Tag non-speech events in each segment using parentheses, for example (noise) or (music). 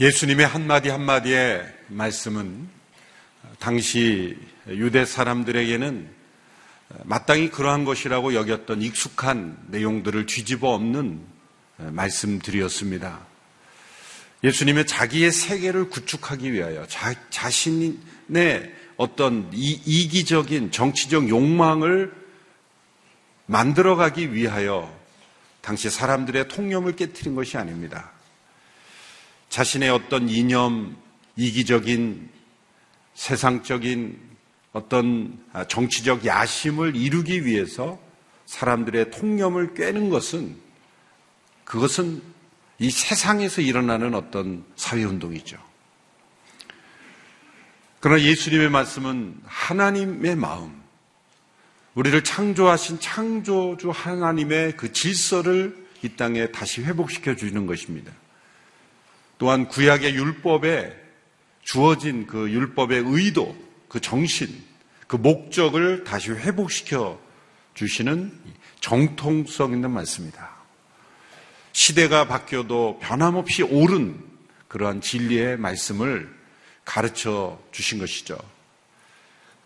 예수님의 한마디 한마디의 말씀은 당시 유대 사람들에게는 마땅히 그러한 것이라고 여겼던 익숙한 내용들을 뒤집어 엎는 말씀들이었습니다. 예수님의 자기의 세계를 구축하기 위하여 자, 자신의 어떤 이, 이기적인 정치적 욕망을 만들어가기 위하여 당시 사람들의 통념을 깨뜨린 것이 아닙니다. 자신의 어떤 이념, 이기적인 세상적인 어떤 정치적 야심을 이루기 위해서 사람들의 통념을 꿰는 것은 그것은 이 세상에서 일어나는 어떤 사회운동이죠. 그러나 예수님의 말씀은 하나님의 마음, 우리를 창조하신 창조주 하나님의 그 질서를 이 땅에 다시 회복시켜 주는 것입니다. 또한 구약의 율법에 주어진 그 율법의 의도, 그 정신, 그 목적을 다시 회복시켜 주시는 정통성 있는 말씀이다. 시대가 바뀌어도 변함없이 옳은 그러한 진리의 말씀을 가르쳐 주신 것이죠.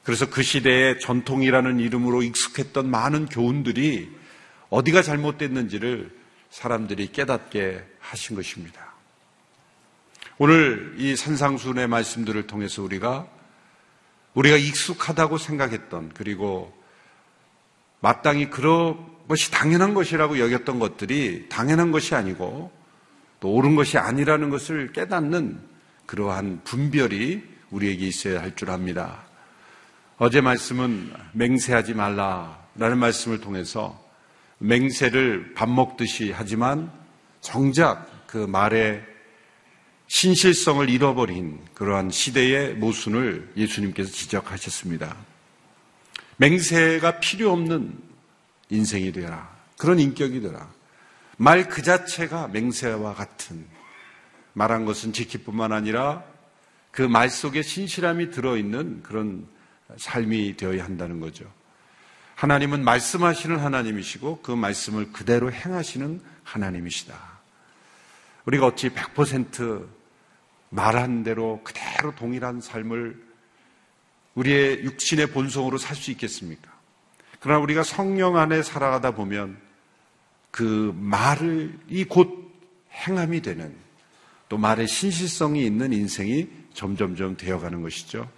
그래서 그 시대의 전통이라는 이름으로 익숙했던 많은 교훈들이 어디가 잘못됐는지를 사람들이 깨닫게 하신 것입니다. 오늘 이 산상순의 말씀들을 통해서 우리가 우리가 익숙하다고 생각했던 그리고 마땅히 그런 것이 당연한 것이라고 여겼던 것들이 당연한 것이 아니고 또 옳은 것이 아니라는 것을 깨닫는 그러한 분별이 우리에게 있어야 할 줄 압니다. 어제 말씀은 맹세하지 말라라는 말씀을 통해서 맹세를 밥 먹듯이 하지만 정작 그 말에 신실성을 잃어버린 그러한 시대의 모순을 예수님께서 지적하셨습니다. 맹세가 필요 없는 인생이 되라. 그런 인격이 되라. 말 그 자체가 맹세와 같은 말한 것은 지키뿐만 아니라 그 말 속에 신실함이 들어있는 그런 삶이 되어야 한다는 거죠. 하나님은 말씀하시는 하나님이시고 그 말씀을 그대로 행하시는 하나님이시다. 우리가 어찌 100% 말한 대로 그대로 동일한 삶을 우리의 육신의 본성으로 살 수 있겠습니까? 그러나 우리가 성령 안에 살아가다 보면 그 말이 곧 행함이 되는 또 말의 신실성이 있는 인생이 점점점 되어가는 것이죠.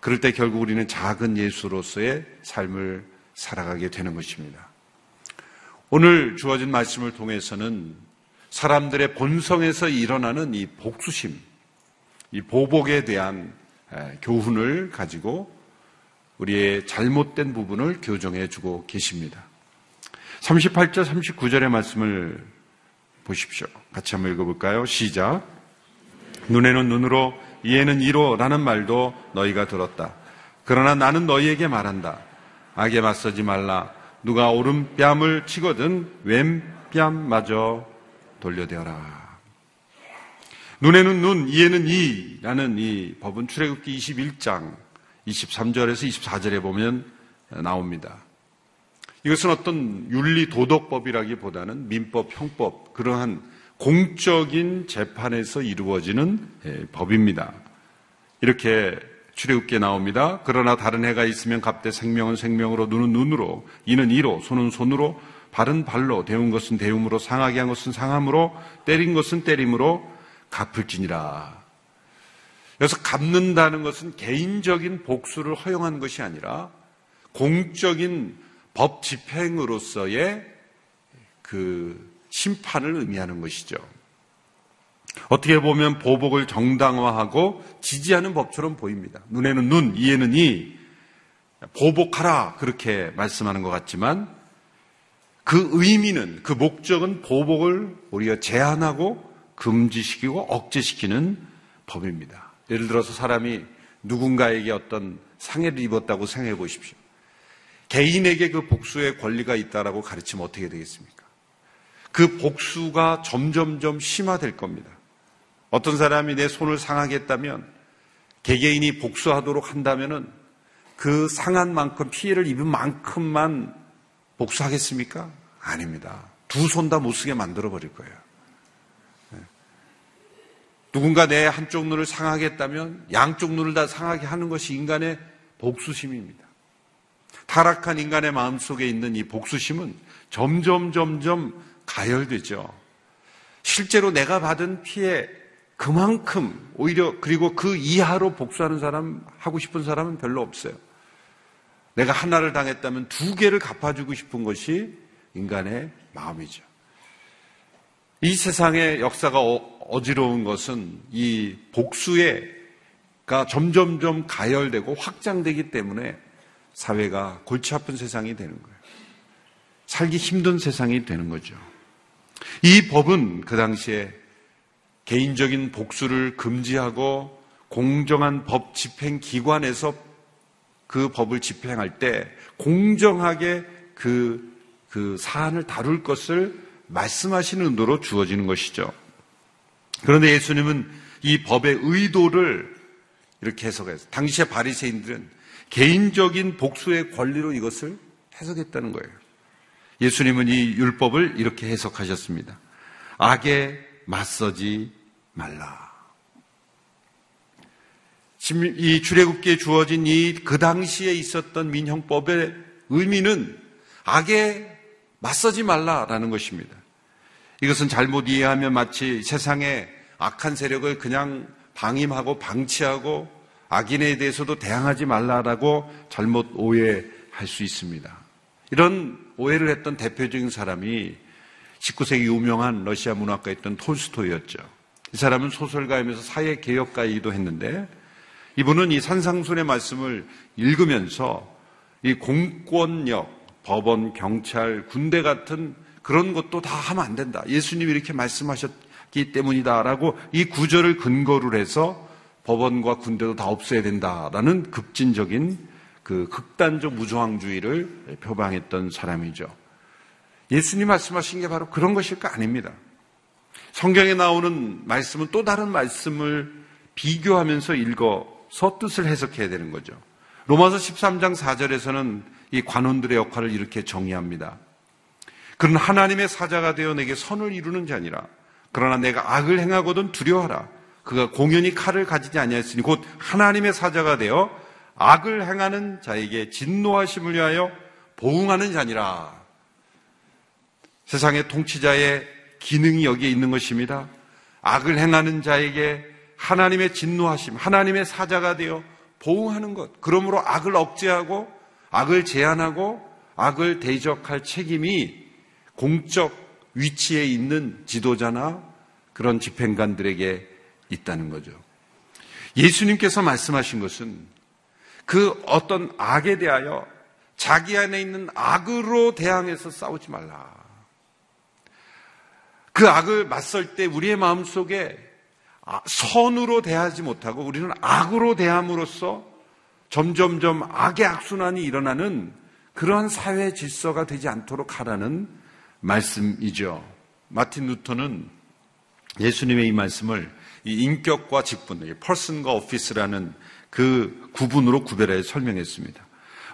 그럴 때 결국 우리는 작은 예수로서의 삶을 살아가게 되는 것입니다. 오늘 주어진 말씀을 통해서는 사람들의 본성에서 일어나는 이 복수심, 이 보복에 대한 교훈을 가지고 우리의 잘못된 부분을 교정해 주고 계십니다. 38절, 39절의 말씀을 보십시오. 같이 한번 읽어볼까요? 시작. 눈에는 눈으로, 이에는 이로 라는 말도 너희가 들었다. 그러나 나는 너희에게 말한다. 악에 맞서지 말라. 누가 오른뺨을 치거든 왼뺨마저 돌려대어라. 눈에는 눈, 이에는 이라는 이 법은 출애굽기 21장 23절에서 24절에 보면 나옵니다. 이것은 어떤 윤리 도덕법이라기보다는 민법, 형법 그러한 공적인 재판에서 이루어지는 예, 법입니다. 이렇게 출애굽기에 나옵니다. 그러나 다른 해가 있으면 갑대 생명은 생명으로 눈은 눈으로 이는 이로 손은 손으로 발은 발로 대운 것은 대움으로 상하게 한 것은 상함으로 때린 것은 때림으로 갚을지니라. 그래서 갚는다는 것은 개인적인 복수를 허용한 것이 아니라 공적인 법 집행으로서의 그 심판을 의미하는 것이죠. 어떻게 보면 보복을 정당화하고 지지하는 법처럼 보입니다. 눈에는 눈, 이에는 이, 보복하라 그렇게 말씀하는 것 같지만 그 의미는 그 목적은 보복을 우리가 제한하고 금지시키고 억제시키는 법입니다. 예를 들어서 사람이 누군가에게 어떤 상해를 입었다고 생각해 보십시오. 개인에게 그 복수의 권리가 있다라고 가르치면 어떻게 되겠습니까? 그 복수가 점점점 심화될 겁니다. 어떤 사람이 내 손을 상하게 했다면 개개인이 복수하도록 한다면은 그 상한 만큼 피해를 입은 만큼만 복수하겠습니까? 아닙니다. 두 손 다 못 쓰게 만들어 버릴 거예요. 네. 누군가 내 한쪽 눈을 상하게 했다면 양쪽 눈을 다 상하게 하는 것이 인간의 복수심입니다. 타락한 인간의 마음 속에 있는 이 복수심은 점점 점점 가열되죠. 실제로 내가 받은 피해 그만큼 오히려 그리고 그 이하로 복수하는 사람 하고 싶은 사람은 별로 없어요. 내가 하나를 당했다면 두 개를 갚아주고 싶은 것이 인간의 마음이죠. 이 세상의 역사가 어, 어지러운 것은 이 복수가 점점점 가열되고 확장되기 때문에 사회가 골치 아픈 세상이 되는 거예요. 살기 힘든 세상이 되는 거죠. 이 법은 그 당시에 개인적인 복수를 금지하고 공정한 법 집행 기관에서 그 법을 집행할 때 공정하게 그, 그 사안을 다룰 것을 말씀하시는 의도로 주어지는 것이죠. 그런데 예수님은 이 법의 의도를 이렇게 해석해서 당시의 바리새인들은 개인적인 복수의 권리로 이것을 해석했다는 거예요. 예수님은 이 율법을 이렇게 해석하셨습니다. 악에 맞서지 말라. 이 출애굽기에 주어진 이 그 당시에 있었던 민형법의 의미는 악에 맞서지 말라라는 것입니다. 이것은 잘못 이해하면 마치 세상의 악한 세력을 그냥 방임하고 방치하고 악인에 대해서도 대항하지 말라라고 잘못 오해할 수 있습니다. 이런 오해를 했던 대표적인 사람이 19세기 유명한 러시아 문학가였던 톨스토이였죠. 이 사람은 소설가이면서 사회 개혁가이기도 했는데 이분은 이 산상순의 말씀을 읽으면서 이 공권력, 법원, 경찰, 군대 같은 그런 것도 다 하면 안 된다. 예수님이 이렇게 말씀하셨기 때문이다라고 이 구절을 근거로 해서 법원과 군대도 다 없애야 된다라는 급진적인 그 극단적 무조항주의를 표방했던 사람이죠. 예수님 말씀하신 게 바로 그런 것일까 아닙니다. 성경에 나오는 말씀은 또 다른 말씀을 비교하면서 읽어 서 뜻을 해석해야 되는 거죠. 로마서 13장 4절에서는 이 관원들의 역할을 이렇게 정의합니다. 그는 하나님의 사자가 되어 내게 선을 이루는 자니라. 그러나 내가 악을 행하거든 두려워하라. 그가 공연히 칼을 가지지 아니하였으니 곧 하나님의 사자가 되어 악을 행하는 자에게 진노하심을 위하여 보응하는 자니라. 세상의 통치자의 기능이 여기에 있는 것입니다. 악을 행하는 자에게 하나님의 진노하심, 하나님의 사자가 되어 보응하는 것. 그러므로 악을 억제하고 악을 제한하고 악을 대적할 책임이 공적 위치에 있는 지도자나 그런 집행관들에게 있다는 거죠. 예수님께서 말씀하신 것은 그 어떤 악에 대하여 자기 안에 있는 악으로 대항해서 싸우지 말라. 그 악을 맞설 때 우리의 마음 속에 아, 선으로 대하지 못하고 우리는 악으로 대함으로써 점점점 악의 악순환이 일어나는 그러한 사회 질서가 되지 않도록 하라는 말씀이죠. 마틴 루터는 예수님의 이 말씀을 이 인격과 직분, person과 office라는 그 구분으로 구별해 설명했습니다.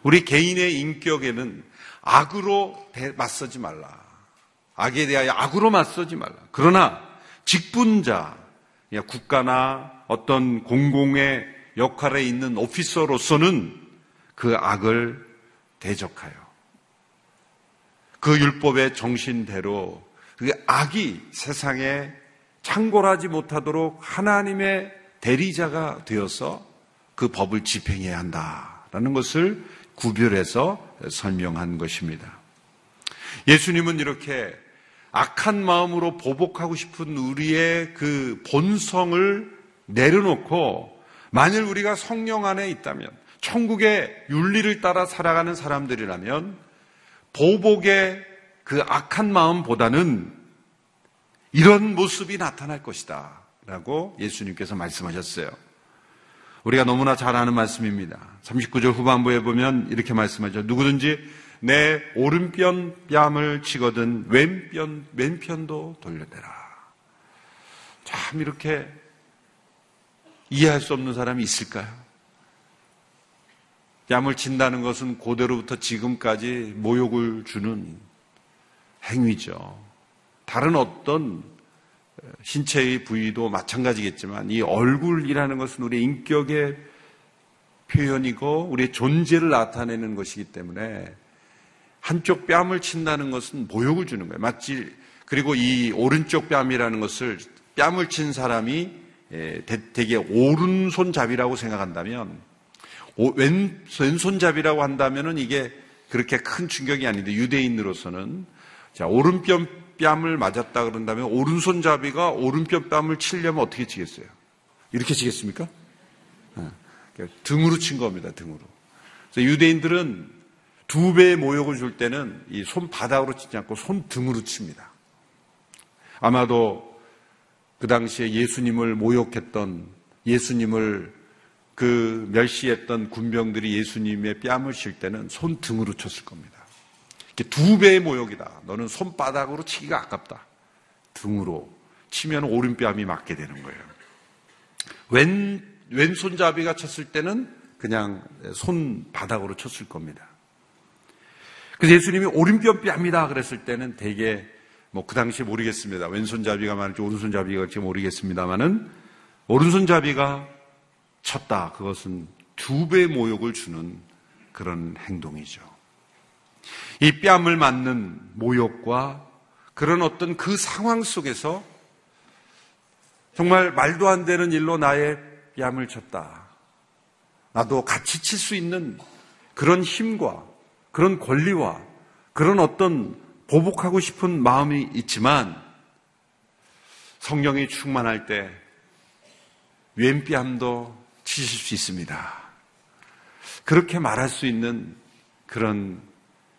우리 개인의 인격에는 악으로 맞서지 말라. 악에 대하여 악으로 맞서지 말라. 그러나 직분자, 국가나 어떤 공공의 역할에 있는 오피서로서는 그 악을 대적하여 그 율법의 정신대로 그 악이 세상에 창궐하지 못하도록 하나님의 대리자가 되어서 그 법을 집행해야 한다라는 것을 구별해서 설명한 것입니다. 예수님은 이렇게 악한 마음으로 보복하고 싶은 우리의 그 본성을 내려놓고 만일 우리가 성령 안에 있다면 천국의 윤리를 따라 살아가는 사람들이라면 보복의 그 악한 마음보다는 이런 모습이 나타날 것이다. 라고 예수님께서 말씀하셨어요. 우리가 너무나 잘 아는 말씀입니다. 39절 후반부에 보면 이렇게 말씀하죠. 누구든지 내 오른편 뺨을 치거든 왼편, 왼편도 돌려대라. 참 이렇게 이해할 수 없는 사람이 있을까요? 뺨을 친다는 것은 고대로부터 지금까지 모욕을 주는 행위죠. 다른 어떤 신체의 부위도 마찬가지겠지만 이 얼굴이라는 것은 우리 인격의 표현이고 우리의 존재를 나타내는 것이기 때문에 한쪽 뺨을 친다는 것은 모욕을 주는 거예요. 마치 그리고 이 오른쪽 뺨이라는 것을 뺨을 친 사람이 예, 되게 오른손잡이라고 생각한다면 왼, 왼손잡이라고 한다면은 이게 그렇게 큰 충격이 아닌데 유대인으로서는 자 오른편 뺨을 맞았다 그런다면 오른손잡이가 오른편 뺨을 치려면 어떻게 치겠어요? 이렇게 치겠습니까? 네. 등으로 친 겁니다. 등으로. 그래서 유대인들은 두 배의 모욕을 줄 때는 이 손바닥으로 치지 않고 손등으로 칩니다. 아마도 그 당시에 예수님을 모욕했던 예수님을 그 멸시했던 군병들이 예수님의 뺨을 칠 때는 손등으로 쳤을 겁니다. 두 배의 모욕이다. 너는 손바닥으로 치기가 아깝다. 등으로 치면 오른뺨이 맞게 되는 거예요. 왼, 왼손잡이가 쳤을 때는 그냥 손바닥으로 쳤을 겁니다. 그래서 예수님이 오른편 뺨이다 그랬을 때는 되게 뭐그 당시에 모르겠습니다. 왼손잡이가 많을지 오른손잡이가 갈지 모르겠습니다만은 오른손잡이가 쳤다. 그것은 두 배 모욕을 주는 그런 행동이죠. 이 뺨을 맞는 모욕과 그런 어떤 그 상황 속에서 정말 말도 안 되는 일로 나의 뺨을 쳤다. 나도 같이 칠 수 있는 그런 힘과 그런 권리와 그런 어떤 보복하고 싶은 마음이 있지만 성령이 충만할 때 왼뺨도 치실 수 있습니다. 그렇게 말할 수 있는 그런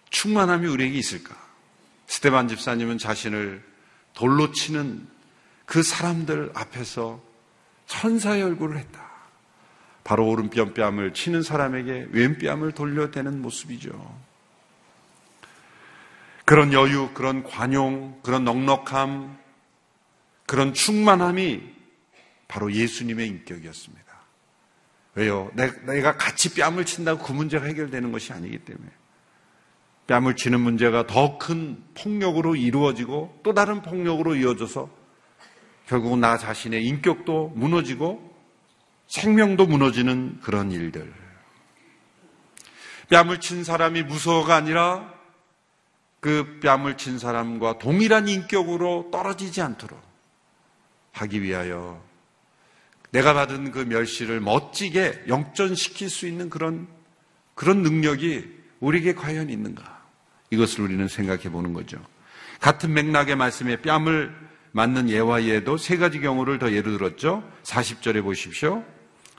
충만함이 우리에게 있을까? 스테반 집사님은 자신을 돌로 치는 그 사람들 앞에서 천사의 얼굴을 했다. 바로 오른뺨 뺨을 치는 사람에게 왼뺨을 돌려대는 모습이죠. 그런 여유, 그런 관용, 그런 넉넉함, 그런 충만함이 바로 예수님의 인격이었습니다. 왜요? 내가 같이 뺨을 친다고 그 문제가 해결되는 것이 아니기 때문에. 뺨을 치는 문제가 더 큰 폭력으로 이루어지고 또 다른 폭력으로 이어져서 결국은 나 자신의 인격도 무너지고 생명도 무너지는 그런 일들. 뺨을 친 사람이 무서워가 아니라 그 뺨을 친 사람과 동일한 인격으로 떨어지지 않도록 하기 위하여 내가 받은 그 멸시를 멋지게 영전시킬 수 있는 그런 그런 능력이 우리에게 과연 있는가? 이것을 우리는 생각해 보는 거죠. 같은 맥락의 말씀에 뺨을 맞는 예와 예도 세 가지 경우를 더 예로 들었죠. 40절에 보십시오.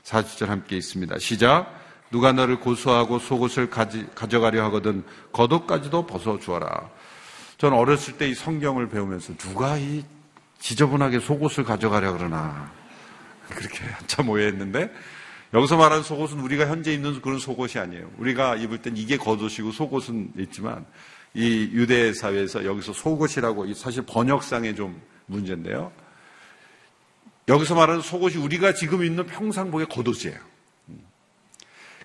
40절 함께 있습니다. 시작. 누가 너를 고소하고 속옷을 가지, 가져가려 하거든 겉옷까지도 벗어 주어라. 저는 어렸을 때 이 성경을 배우면서 누가 이 지저분하게 속옷을 가져가려 그러나 그렇게 한참 오해했는데 여기서 말하는 속옷은 우리가 현재 입는 그런 속옷이 아니에요. 우리가 입을 땐 이게 겉옷이고 속옷은 있지만 이 유대 사회에서 여기서 속옷이라고 사실 번역상의 좀 문제인데요. 여기서 말하는 속옷이 우리가 지금 입는 평상복의 겉옷이에요.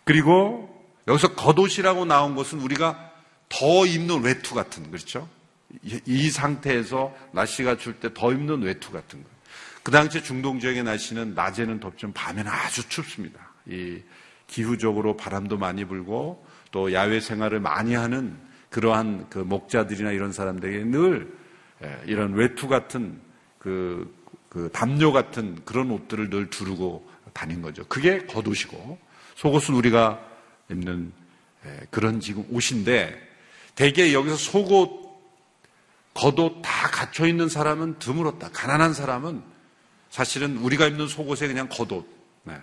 그리고 여기서 겉옷이라고 나온 것은 우리가 더 입는 외투 같은 그렇죠? 이 상태에서 날씨가 줄 때 더 입는 외투 같은 거. 그 당시 중동 지역의 날씨는 낮에는 덥지만 밤에는 아주 춥습니다. 이 기후적으로 바람도 많이 불고 또 야외 생활을 많이 하는 그러한 그 목자들이나 이런 사람들에게 늘 예, 이런 외투 같은 그, 그 담요 같은 그런 옷들을 늘 두르고 다닌 거죠. 그게 겉옷이고 속옷은 우리가 입는 예, 그런 지금 옷인데 대개 여기서 속옷, 겉옷 다 갖춰 있는 사람은 드물었다. 가난한 사람은 사실은 우리가 입는 속옷에 그냥 겉옷, 네.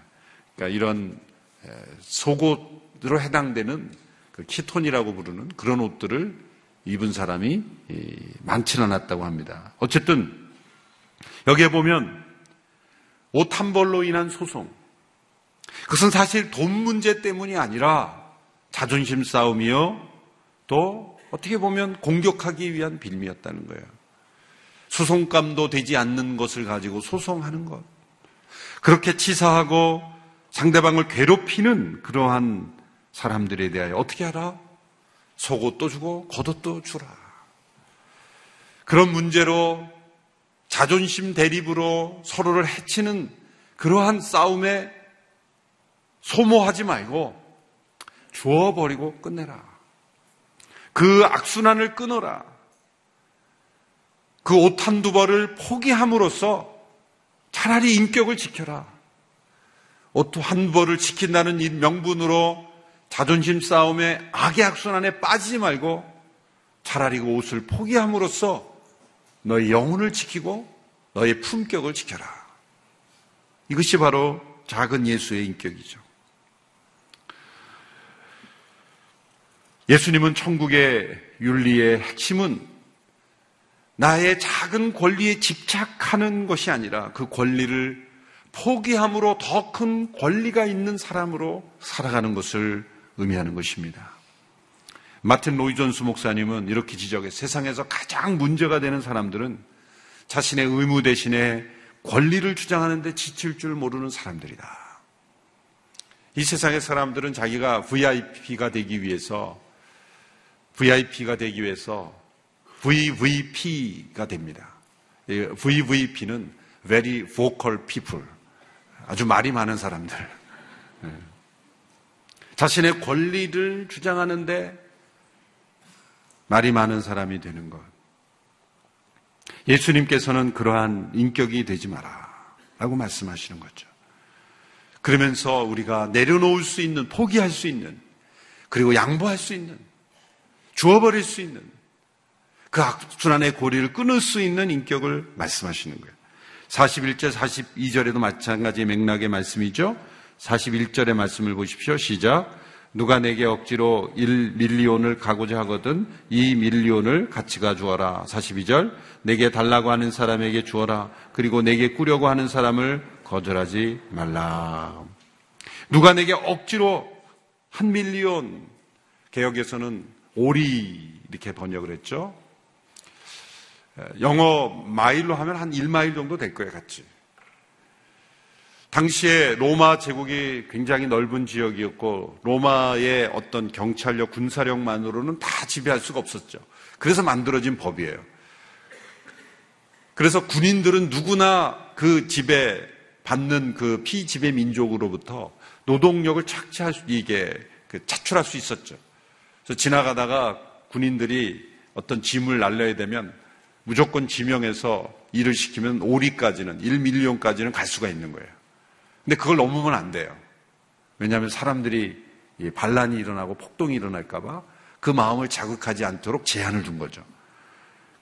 그러니까 이런 예, 속옷으로 해당되는 그 키톤이라고 부르는 그런 옷들을 입은 사람이 많지는 않았다고 합니다. 어쨌든 여기에 보면 옷 한 벌로 인한 소송, 그것은 사실 돈 문제 때문이 아니라 자존심 싸움이요. 또 어떻게 보면 공격하기 위한 빌미였다는 거예요. 소송감도 되지 않는 것을 가지고 소송하는 것. 그렇게 치사하고 상대방을 괴롭히는 그러한 사람들에 대하여 어떻게 하라? 속옷도 주고 겉옷도 주라. 그런 문제로 자존심 대립으로 서로를 해치는 그러한 싸움에 소모하지 말고 주어버리고 끝내라. 그 악순환을 끊어라. 그 옷 한두 벌을 포기함으로써 차라리 인격을 지켜라. 옷 한 벌을 지킨다는 이 명분으로 자존심 싸움에 악의 악순환에 빠지지 말고 차라리 그 옷을 포기함으로써 너의 영혼을 지키고 너의 품격을 지켜라. 이것이 바로 작은 예수의 인격이죠. 예수님은 천국의 윤리의 핵심은 나의 작은 권리에 집착하는 것이 아니라 그 권리를 포기함으로 더 큰 권리가 있는 사람으로 살아가는 것을 의미하는 것입니다. 마틴 로이존스 목사님은 이렇게 지적해 세상에서 가장 문제가 되는 사람들은 자신의 의무 대신에 권리를 주장하는데 지칠 줄 모르는 사람들이다. 이 세상의 사람들은 자기가 VIP가 되기 위해서 VIP가 되기 위해서 VVP가 됩니다. VVP는 Very Vocal People. 아주 말이 많은 사람들. 네. 자신의 권리를 주장하는데 말이 많은 사람이 되는 것. 예수님께서는 그러한 인격이 되지 마라. 라고 말씀하시는 거죠. 그러면서 우리가 내려놓을 수 있는, 포기할 수 있는, 그리고 양보할 수 있는, 주어버릴 수 있는 그 악순환의 고리를 끊을 수 있는 인격을 말씀하시는 거예요. 41절, 42절에도 마찬가지 맥락의 말씀이죠. 41절의 말씀을 보십시오. 시작. 누가 내게 억지로 1 밀리온을 가고자 하거든 이 밀리온을 같이 가주어라. 42절. 내게 달라고 하는 사람에게 주어라. 그리고 내게 꾸려고 하는 사람을 거절하지 말라. 누가 내게 억지로 한 밀리온 개혁에서는 오리 이렇게 번역을 했죠. 영어 마일로 하면 한 1마일 정도 될 거예요, 같이. 당시에 로마 제국이 굉장히 넓은 지역이었고 로마의 어떤 경찰력, 군사력만으로는 다 지배할 수가 없었죠. 그래서 만들어진 법이에요. 그래서 군인들은 누구나 그 지배 받는 그 피지배 민족으로부터 노동력을 착취할 수, 이게 그 차출할 수 있었죠. 그래서 지나가다가 군인들이 어떤 짐을 날려야 되면 무조건 지명해서 일을 시키면 오리까지는 1밀리온까지는 갈 수가 있는 거예요. 근데 그걸 넘으면 안 돼요. 왜냐하면 사람들이 반란이 일어나고 폭동이 일어날까봐 그 마음을 자극하지 않도록 제한을 둔 거죠.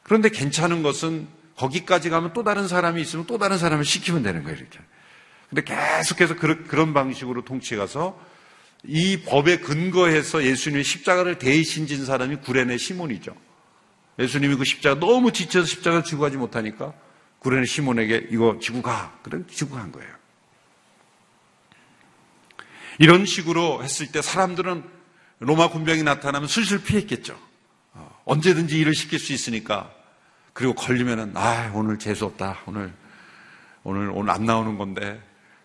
그런데 괜찮은 것은 거기까지 가면 또 다른 사람이 있으면 또 다른 사람을 시키면 되는 거예요, 이렇게. 근데 계속해서 그런 방식으로 통치가서 이 법에 근거해서 예수님의 십자가를 대신 진 사람이 구레네 시몬이죠. 예수님이 그 십자가 너무 지쳐서 십자가를 지고 가지 못하니까 구레네 시몬에게 이거 지고 가. 그래 지고 간 거예요. 이런 식으로 했을 때 사람들은 로마 군병이 나타나면 슬슬 피했겠죠. 어, 언제든지 일을 시킬 수 있으니까. 그리고 걸리면은, 아, 오늘 재수 없다. 오늘, 오늘, 오늘 안 나오는 건데.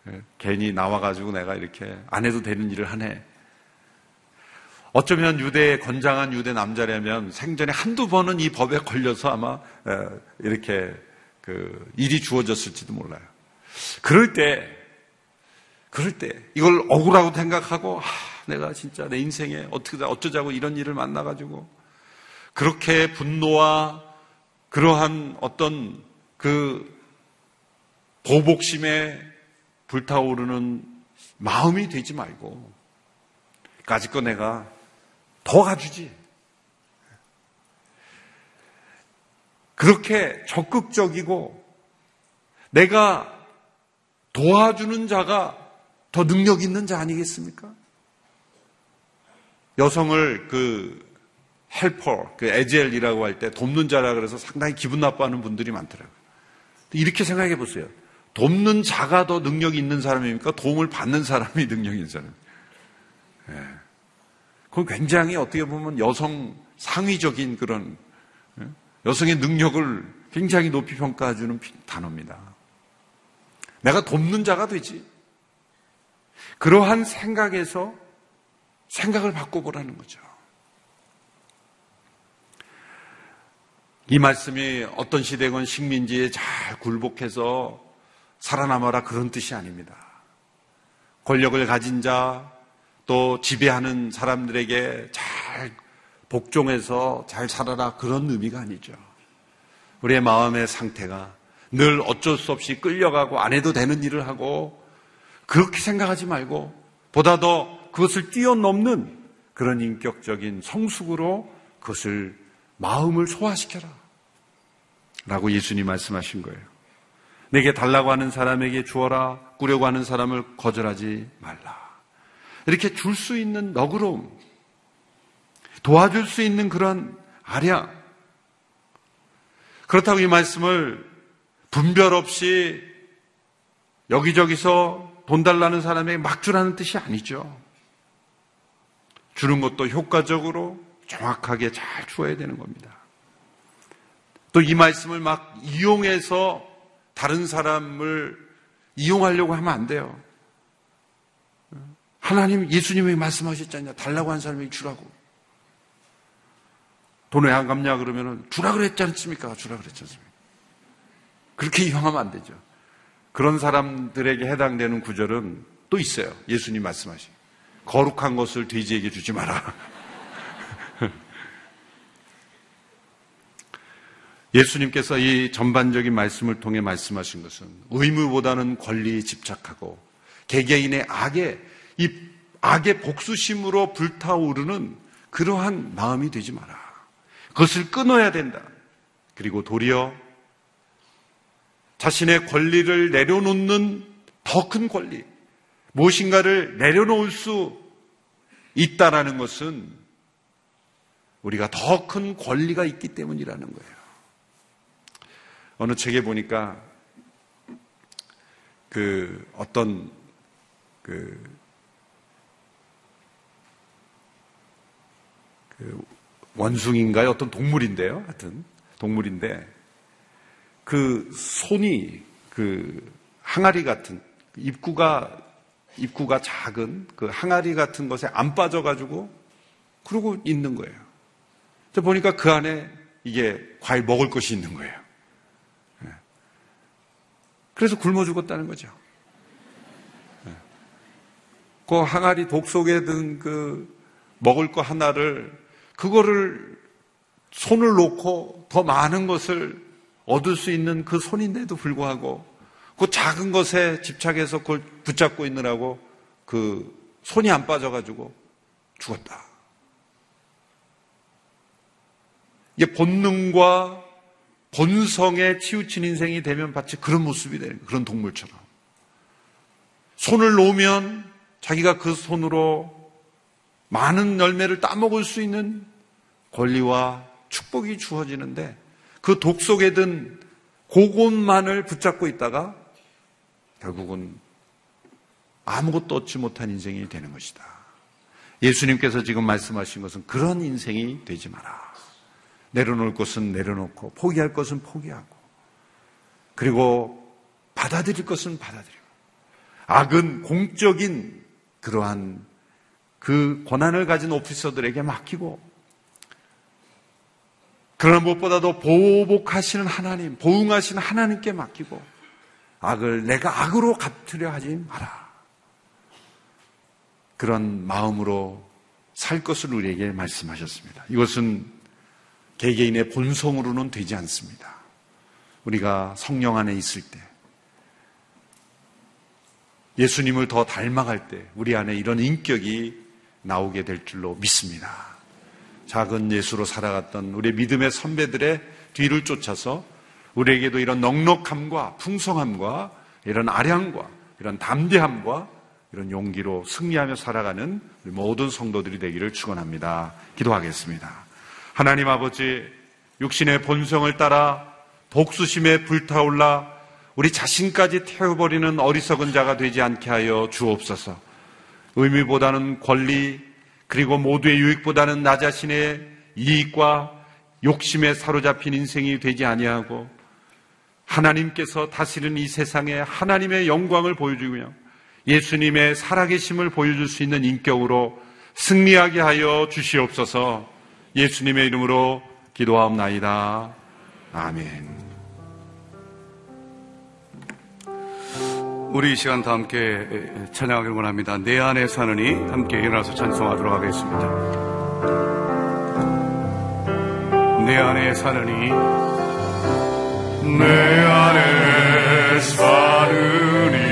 예, 괜히 나와가지고 내가 이렇게 안 해도 되는 일을 하네. 어쩌면 유대의 건장한 유대 남자라면 생전에 한두 번은 이 법에 걸려서 아마 예, 이렇게 그 일이 주어졌을지도 몰라요. 그럴 때, 그럴 때 이걸 억울하고 생각하고 아, 내가 진짜 내 인생에 어떻게 어쩌자고 이런 일을 만나 가지고 그렇게 분노와 그러한 어떤 그 보복심에 불타오르는 마음이 되지 말고 까짓거 내가 더 가주지. 그렇게 적극적이고 내가 도와주는 자가 더 능력 있는 자 아니겠습니까? 여성을 그 헬퍼, 그 에젤이라고 할 때 돕는 자라 그래서 상당히 기분 나빠하는 분들이 많더라고요. 이렇게 생각해 보세요. 돕는 자가 더 능력이 있는 사람입니까? 도움을 받는 사람이 (laughs) 능력이 있는 사람. 예. 그건 굉장히 어떻게 보면 여성 상위적인 그런 예? 여성의 능력을 굉장히 높이 평가해주는 단어입니다. 내가 돕는 자가 되지. 그러한 생각에서 생각을 바꿔보라는 거죠. 이 말씀이 어떤 시대건 식민지에 잘 굴복해서 살아남아라 그런 뜻이 아닙니다. 권력을 가진 자, 또 지배하는 사람들에게 잘 복종해서 잘 살아라 그런 의미가 아니죠. 우리의 마음의 상태가 늘 어쩔 수 없이 끌려가고 안 해도 되는 일을 하고 그렇게 생각하지 말고 보다 더 그것을 뛰어넘는 그런 인격적인 성숙으로 그것을 마음을 소화시켜라. 라고 예수님 말씀하신 거예요. 내게 달라고 하는 사람에게 주어라, 꾸려고 하는 사람을 거절하지 말라. 이렇게 줄 수 있는 너그러움, 도와줄 수 있는 그런 아량. 그렇다고 이 말씀을 분별 없이 여기저기서 돈 달라는 사람에게 막 주라는 뜻이 아니죠. 주는 것도 효과적으로 정확하게 잘 주어야 되는 겁니다. 또 이 말씀을 막 이용해서 다른 사람을 이용하려고 하면 안 돼요. 하나님, 예수님이 말씀하셨잖아요. 달라고 한 사람에게 주라고. 돈왜안 갚냐 그러면은 주라 그랬지 않습니까? 주라 그랬지 않습니까? 그렇게 이용하면 안 되죠. 그런 사람들에게 해당되는 구절은 또 있어요. 예수님 말씀하신. 거룩한 것을 돼지에게 주지 마라. 예수님께서 이 전반적인 말씀을 통해 말씀하신 것은 의무보다는 권리에 집착하고 개개인의 악에 이 악의 복수심으로 불타오르는 그러한 마음이 되지 마라. 그것을 끊어야 된다. 그리고 도리어 자신의 권리를 내려놓는 더 큰 권리, 무엇인가를 내려놓을 수 있다라는 것은 우리가 더 큰 권리가 있기 때문이라는 거예요. 어느 책에 보니까 그 어떤 그, 그 원숭인가요? 어떤 동물인데요. 하여튼 동물인데 그 손이 그 항아리 같은 입구가 입구가 작은 그 항아리 같은 것에 안 빠져가지고 그러고 있는 거예요. 보니까 그 안에 이게 과일 먹을 것이 있는 거예요. 그래서 굶어 죽었다는 거죠. 네. 그 항아리 독 속에 든 그 먹을 거 하나를 그거를 손을 놓고 더 많은 것을 얻을 수 있는 그 손인데도 불구하고 그 작은 것에 집착해서 그걸 붙잡고 있느라고 그 손이 안 빠져가지고 죽었다. 이게 본능과 본성에 치우친 인생이 되면 마치 그런 모습이 되는. 그런 동물처럼. 손을 놓으면 자기가 그 손으로 많은 열매를 따먹을 수 있는 권리와 축복이 주어지는데 그 독 속에 든 그것만을 붙잡고 있다가 결국은 아무것도 얻지 못한 인생이 되는 것이다. 예수님께서 지금 말씀하신 것은 그런 인생이 되지 마라. 내려놓을 것은 내려놓고 포기할 것은 포기하고 그리고 받아들일 것은 받아들이고 악은 공적인 그러한 그 권한을 가진 오피서들에게 맡기고 그러나 무엇보다도 보복하시는 하나님, 보응하시는 하나님께 맡기고 악을 내가 악으로 갚으려 하지 마라. 그런 마음으로 살 것을 우리에게 말씀하셨습니다. 이것은 개개인의 본성으로는 되지 않습니다. 우리가 성령 안에 있을 때, 예수님을 더 닮아갈 때, 우리 안에 이런 인격이 나오게 될 줄로 믿습니다. 작은 예수로 살아갔던 우리 믿음의 선배들의 뒤를 쫓아서 우리에게도 이런 넉넉함과 풍성함과 이런 아량과 이런 담대함과 이런 용기로 승리하며 살아가는 모든 성도들이 되기를 축원합니다. 기도하겠습니다. 하나님 아버지 육신의 본성을 따라 복수심에 불타올라 우리 자신까지 태워버리는 어리석은 자가 되지 않게 하여 주옵소서. 의미보다는 권리 그리고 모두의 유익보다는 나 자신의 이익과 욕심에 사로잡힌 인생이 되지 아니하고 하나님께서 다스리는 이 세상에 하나님의 영광을 보여주며 예수님의 살아계심을 보여줄 수 있는 인격으로 승리하게 하여 주시옵소서. 예수님의 이름으로 기도하옵나이다. 아멘. 우리 이 시간 다 함께 찬양하기를 원합니다. 내 안에 사느니 함께 일어나서 찬송하도록 하겠습니다. 내 안에 사느니 내 안에 사느니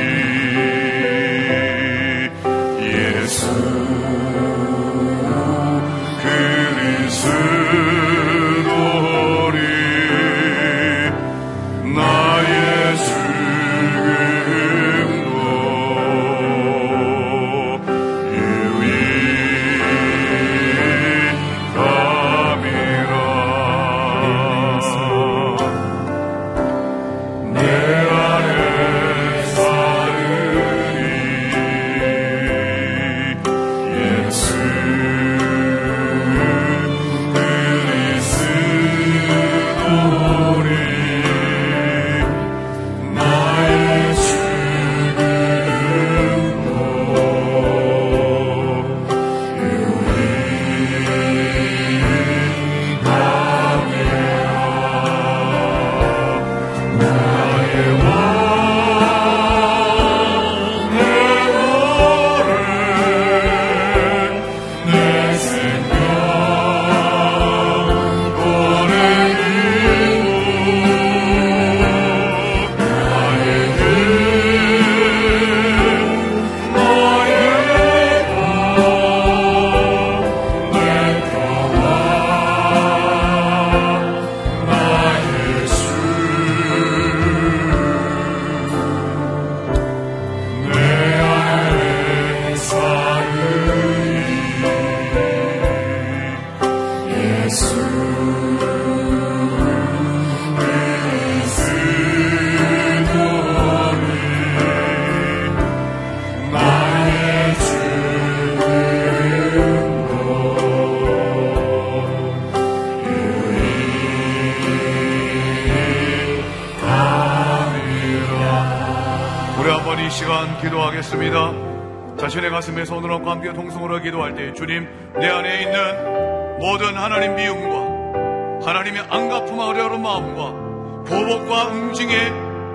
통성으로 기도할 때 주님 내 안에 있는 모든 하나님 미움과 하나님의 안갚음 어려운 마음과 보복과 응징에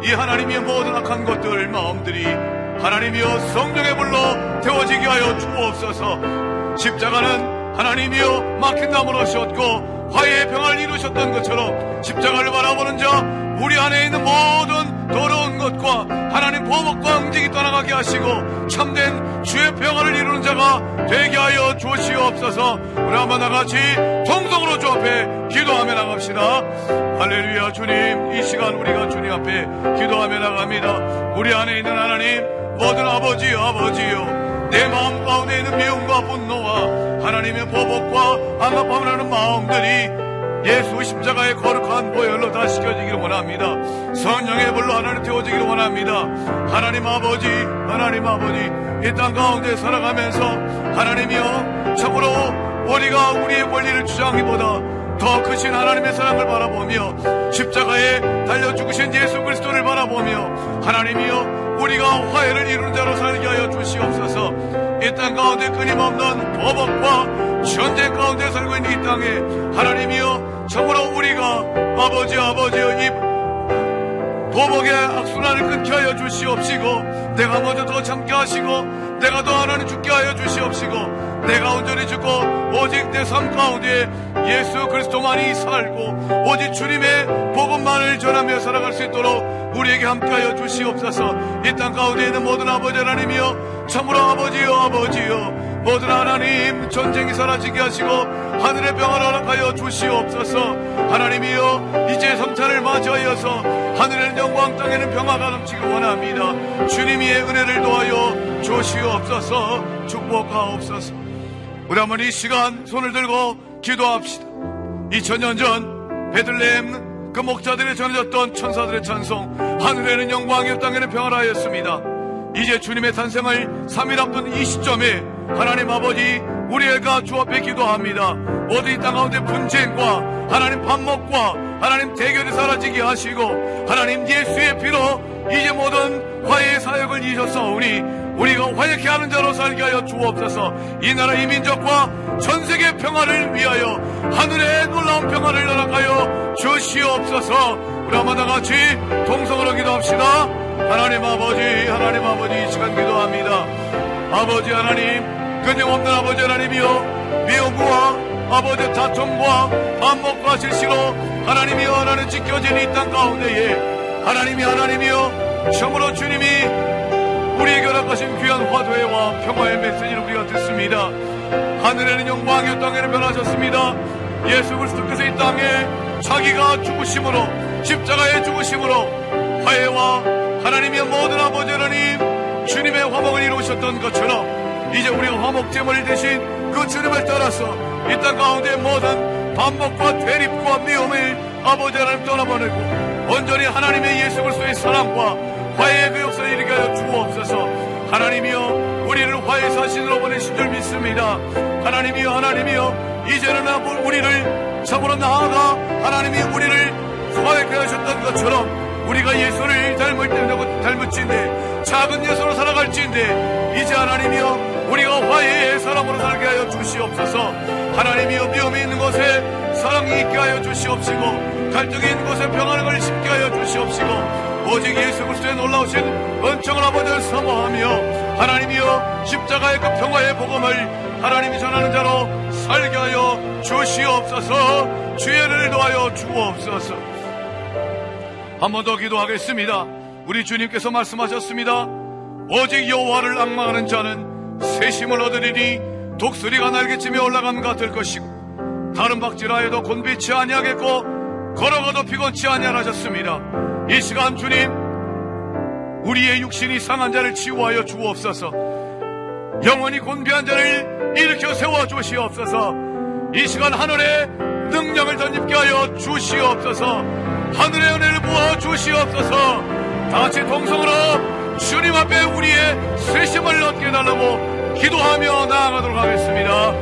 이 하나님의 모든 악한 것들 마음들이 하나님이여 성령의 불로 태워지게 하여 주옵소서. 십자가는 하나님이여 막힌 나무로 하셨고 화해의 평화를 이루셨던 것처럼 십자가를 바라보는 자 우리 안에 있는 모든 더러운 것과 하나님 보복과 응징이 떠나가게 하시고 참된 주의 평화를 이루는 자가 되게 하여 주시옵소서. 우리 한번 나같이 통성으로 주 앞에 기도하며 나갑시다. 할렐루야 주님. 이 시간 우리가 주님 앞에 기도하며 나갑니다. 우리 안에 있는 하나님 모든 아버지요 아버지요 내 마음 가운데 있는 미움과 분노와 하나님의 보복과 안갚함을 하는 마음들이 예수 십자가의 거룩한 보혈로 다 씻겨지기를 원합니다. 성령의 불로 하나님 태워지기를 원합니다. 하나님 아버지, 하나님 아버지, 이 땅 가운데 살아가면서 하나님이여 참으로 우리가 우리의 권리를 주장하기보다 더 크신 하나님의 사랑을 바라보며 십자가에 달려 죽으신 예수 그리스도를 바라보며 하나님이여 우리가 화해를 이루는 자로 살게 하여 주시옵소서 이 땅 가운데 끊임없는 버벅과 전쟁 가운데 살고 있는 이 땅에 하나님이여 참으로 우리가 아버지 아버지여 이 도목의 악순환을 끊게 하여 주시옵시고 내가 먼저 더 참게 하시고 내가 더 하나님 죽게 하여 주시옵시고 내가 온전히 죽고 오직 내 삶 가운데 예수 그리스도만이 살고 오직 주님의 복음만을 전하며 살아갈 수 있도록 우리에게 함께하여 주시옵소서. 이 땅 가운데 있는 모든 아버지 하나님이여 참으로 아버지여 아버지여 모든 하나님 전쟁이 사라지게 하시고 하늘의 평화를 허락하여 주시옵소서. 하나님이여 이제 성찬을 맞이하여서 하늘에는 영광 땅에는 평화가 넘치길 원합니다. 주님의 은혜를 도하여 주시옵소서. 축복하옵소서. 우리 한번 이 시간 손을 들고 기도합시다. 2000년 전 베들레헴 그 목자들이 전해졌던 천사들의 찬송 하늘에는 영광이요 땅에는 평화하였습니다. 이제 주님의 탄생을 3일 앞둔 이 시점에 하나님 아버지 우리가 주 앞에 기도합니다. 모두 이땅 가운데 분쟁과 하나님 반목과 하나님 대결이 사라지게 하시고 하나님 예수의 피로 이제 모든 화해의 사역을 이루셨사오니 우리가 화해케 하는 자로 살게 하여 주옵소서. 이 나라 이 민족과 전 세계 평화를 위하여 하늘의 놀라운 평화를 허락하여 주시옵소서. 우리 한번 다 같이 동성으로 기도합시다. 하나님 아버지 하나님 아버지 이 시간 기도합니다. 아버지 하나님 끊임없는 아버지 하나님이여 미움과 아버지 다툼과 반목과 실시로 하나님이여 하나님 지켜진 이 땅 가운데에 하나님이 하나님이여 참으로 주님이 우리에게 허락하신 귀한 화도회와 평화의 메시지를 우리가 듣습니다. 하늘에는 영광이 땅에는 변하셨습니다. 예수 그리스도께서 이 땅에 자기가 죽으심으로 십자가의 죽으심으로 화해와 하나님의 모든 아버지 하나님 주님의 화목을 이루셨던 것처럼 이제 우리가 화목제물 대신 그 주님을 따라서 이 땅 가운데 모든 반목과 대립과 미움을 아버지 하나님 떠나보내고 온전히 하나님의 예수 그리스도의 사랑과 화해의 그 역사를 하여 주옵소서. 하나님이여 우리를 화해 사신으로 보내신 줄 믿습니다. 하나님이여 하나님이여 이제는 우리를 참으로 나아가 하나님이 우리를 화해케 하셨던 것처럼 우리가 예수를 닮을 때는 닮을지인데 작은 예수로 살아갈지인데 이제 하나님이여 우리가 화해의 사람으로 살게 하여 주시옵소서. 하나님이여 미움이 있는 곳에 사랑이 있게 하여 주시옵시고 갈등이 있는 곳에 평안을 심게 하여 주시옵시고 오직 예수 그리스도의 놀라우신 은총을 아버지를 사모하며 하나님이여 십자가의 그 평화의 복음을 하나님이 전하는 자로 살게 하여 주시옵소서. 주의를 도하여 주옵소서. 한 번 더 기도하겠습니다 우리 주님께서 말씀하셨습니다. 오직 여호와를 악망하는 자는 세심을 얻으리니 독수리가 날개치며 올라감 같을 것이고 다른 박지라에도 곤비치 아니하겠고 걸어가도 피곤치 아니하셨습니다. 이 시간 주님 우리의 육신이 상한 자를 치유하여 주옵소서. 영원히 곤비한 자를 일으켜 세워 주시옵소서. 이 시간 하늘에 능력을 덧입게 하여 주시옵소서. 하늘의 은혜를 부어 주시옵소서 다 같이 동성으로 주님 앞에 우리의 세심을 얻게 달라고 기도하며 나아가도록 하겠습니다.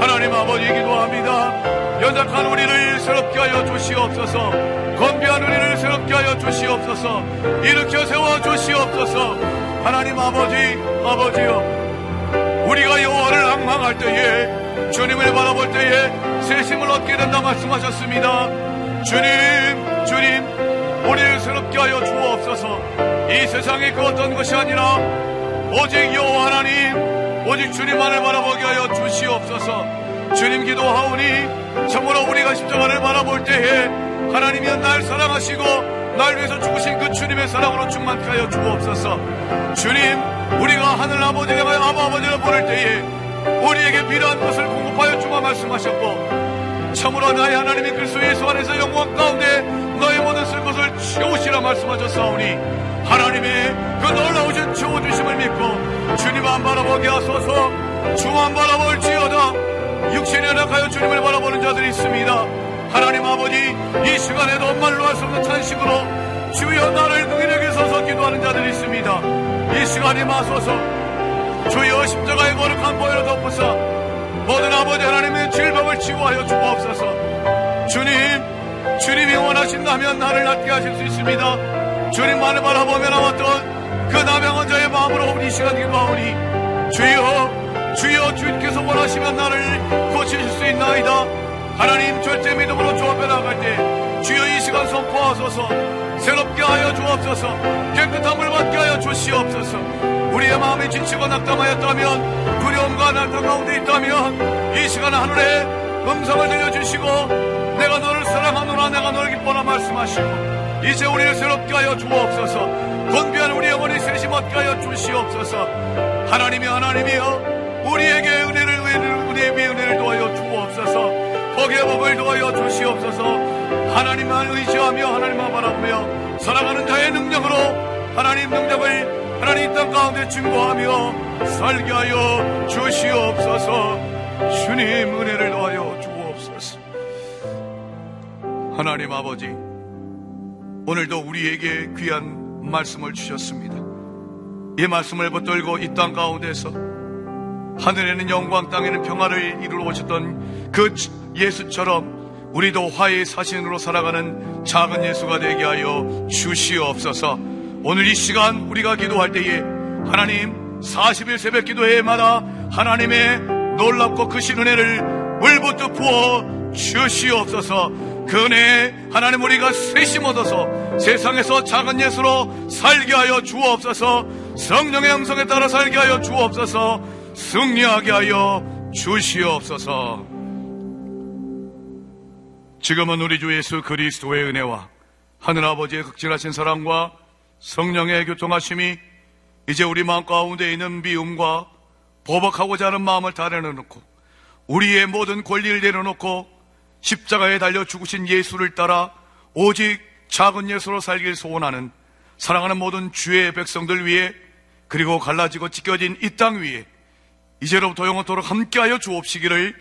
하나님 아버지 기도합니다. 연약한 우리를 새롭게 하여 주시옵소서. 건비한 우리를 새롭게 하여 주시옵소서. 일으켜 세워 주시옵소서. 하나님 아버지 아버지여 우리가 여호와를 악망할 때에 주님을 바라볼 때에 세심을 얻게 된다 말씀하셨습니다. 주님 주님 우리를 새롭게 하여 주옵소서 이 세상에 그 어떤 것이 아니라 오직 여호와 하나님 오직 주님만을 바라보게 하여 주시옵소서. 주님 기도하오니 참으로 우리가 십자가를 바라볼 때에 하나님이 날 사랑하시고 날 위해서 죽으신 그 주님의 사랑으로 충만케 하여 주옵소서. 주님 우리가 하늘 아버지가 아바 아버지를 보낼 때에 우리에게 필요한 것을 공급하여 주마 말씀하셨고 참으로 나의 하나님이 그리스도 예수 안에서 영광 가운데 너의 모든 쓸 것을 채우시라 말씀하셨사오니 하나님의 그 놀라우신 채워주심을 믿고 주님만 바라보게 하소서 주만 바라볼지어다 육신에 연약하여 주님을 바라보는 자들이 있습니다. 하나님 아버지 이 시간에도 말로 할 수 없는 찬식으로 주여 나를 능인에게 서서 기도하는 자들이 있습니다. 이 시간에 마소서 주여 십자가의 거룩한 보혈을 덮으사 모든 아버지 하나님의 질병을 치유하여 주옵소서 주님 주님이 원하신다면 나를 낫게 하실 수 있습니다. 주님만을 바라보며 나왔던 그 남양한 자의 마음으로 우리 시간 기도하오니 주여 주여 주님께서 원하시면 나를 고치실 수 있나이다. 하나님 절대 믿음으로 조합해 나갈 때 주여 이 시간 선포하소서 새롭게 하여 주옵소서 깨끗함을 받게 하여 주시옵소서 우리의 마음이 지치고 낙담하였다면 두려움과 날타 가운데 있다면 이 시간 하늘에 음성을 들려주시고 내가 너를 사랑하노라 내가 너를 기뻐라 말씀하시고 이제 우리를 새롭게 하여 주옵소서. 건비한 우리 영혼이 세심 얻게 하여 주시옵소서. 하나님이 하나님이여 우리에게 은혜를, 우리의 은혜를 도하여 주옵소서. 복의 법을 도하여 주시옵소서. 하나님만 의지하며 하나님만 바라보며 살아가는 자의 능력으로 하나님 능력을 하나님 땅 가운데 증거하며 살게 하여 주시옵소서. 주님 은혜를 도하여 하나님 아버지 오늘도 우리에게 귀한 말씀을 주셨습니다. 이 말씀을 붙들고 이 땅 가운데서 하늘에는 영광 땅에는 평화를 이루러 오셨던 그 예수처럼 우리도 화해의 사신으로 살아가는 작은 예수가 되게 하여 주시옵소서. 오늘 이 시간 우리가 기도할 때에 하나님 40일 새벽 기도회마다 하나님의 놀랍고 크신 은혜를 물부터 부어 주시옵소서 그 은혜에 하나님 우리가 셋이 얻어서 세상에서 작은 예수로 살게 하여 주옵소서. 성령의 영성에 따라 살게 하여 주옵소서. 승리하게 하여 주시옵소서. 지금은 우리 주 예수 그리스도의 은혜와 하늘아버지의 극진하신 사랑과 성령의 교통하심이 이제 우리 마음 가운데 있는 미움과 보복하고자 하는 마음을 다 내려놓고 우리의 모든 권리를 내려놓고 십자가에 달려 죽으신 예수를 따라 오직 작은 예수로 살길 소원하는 사랑하는 모든 주의 백성들 위해 그리고 갈라지고 찢겨진 이 땅 위에 이제로부터 영원토록 함께하여 주옵시기를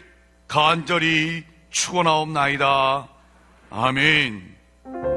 간절히 축원하옵나이다. 아멘.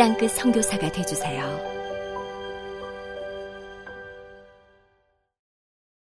땅끝 성교사가 되주세요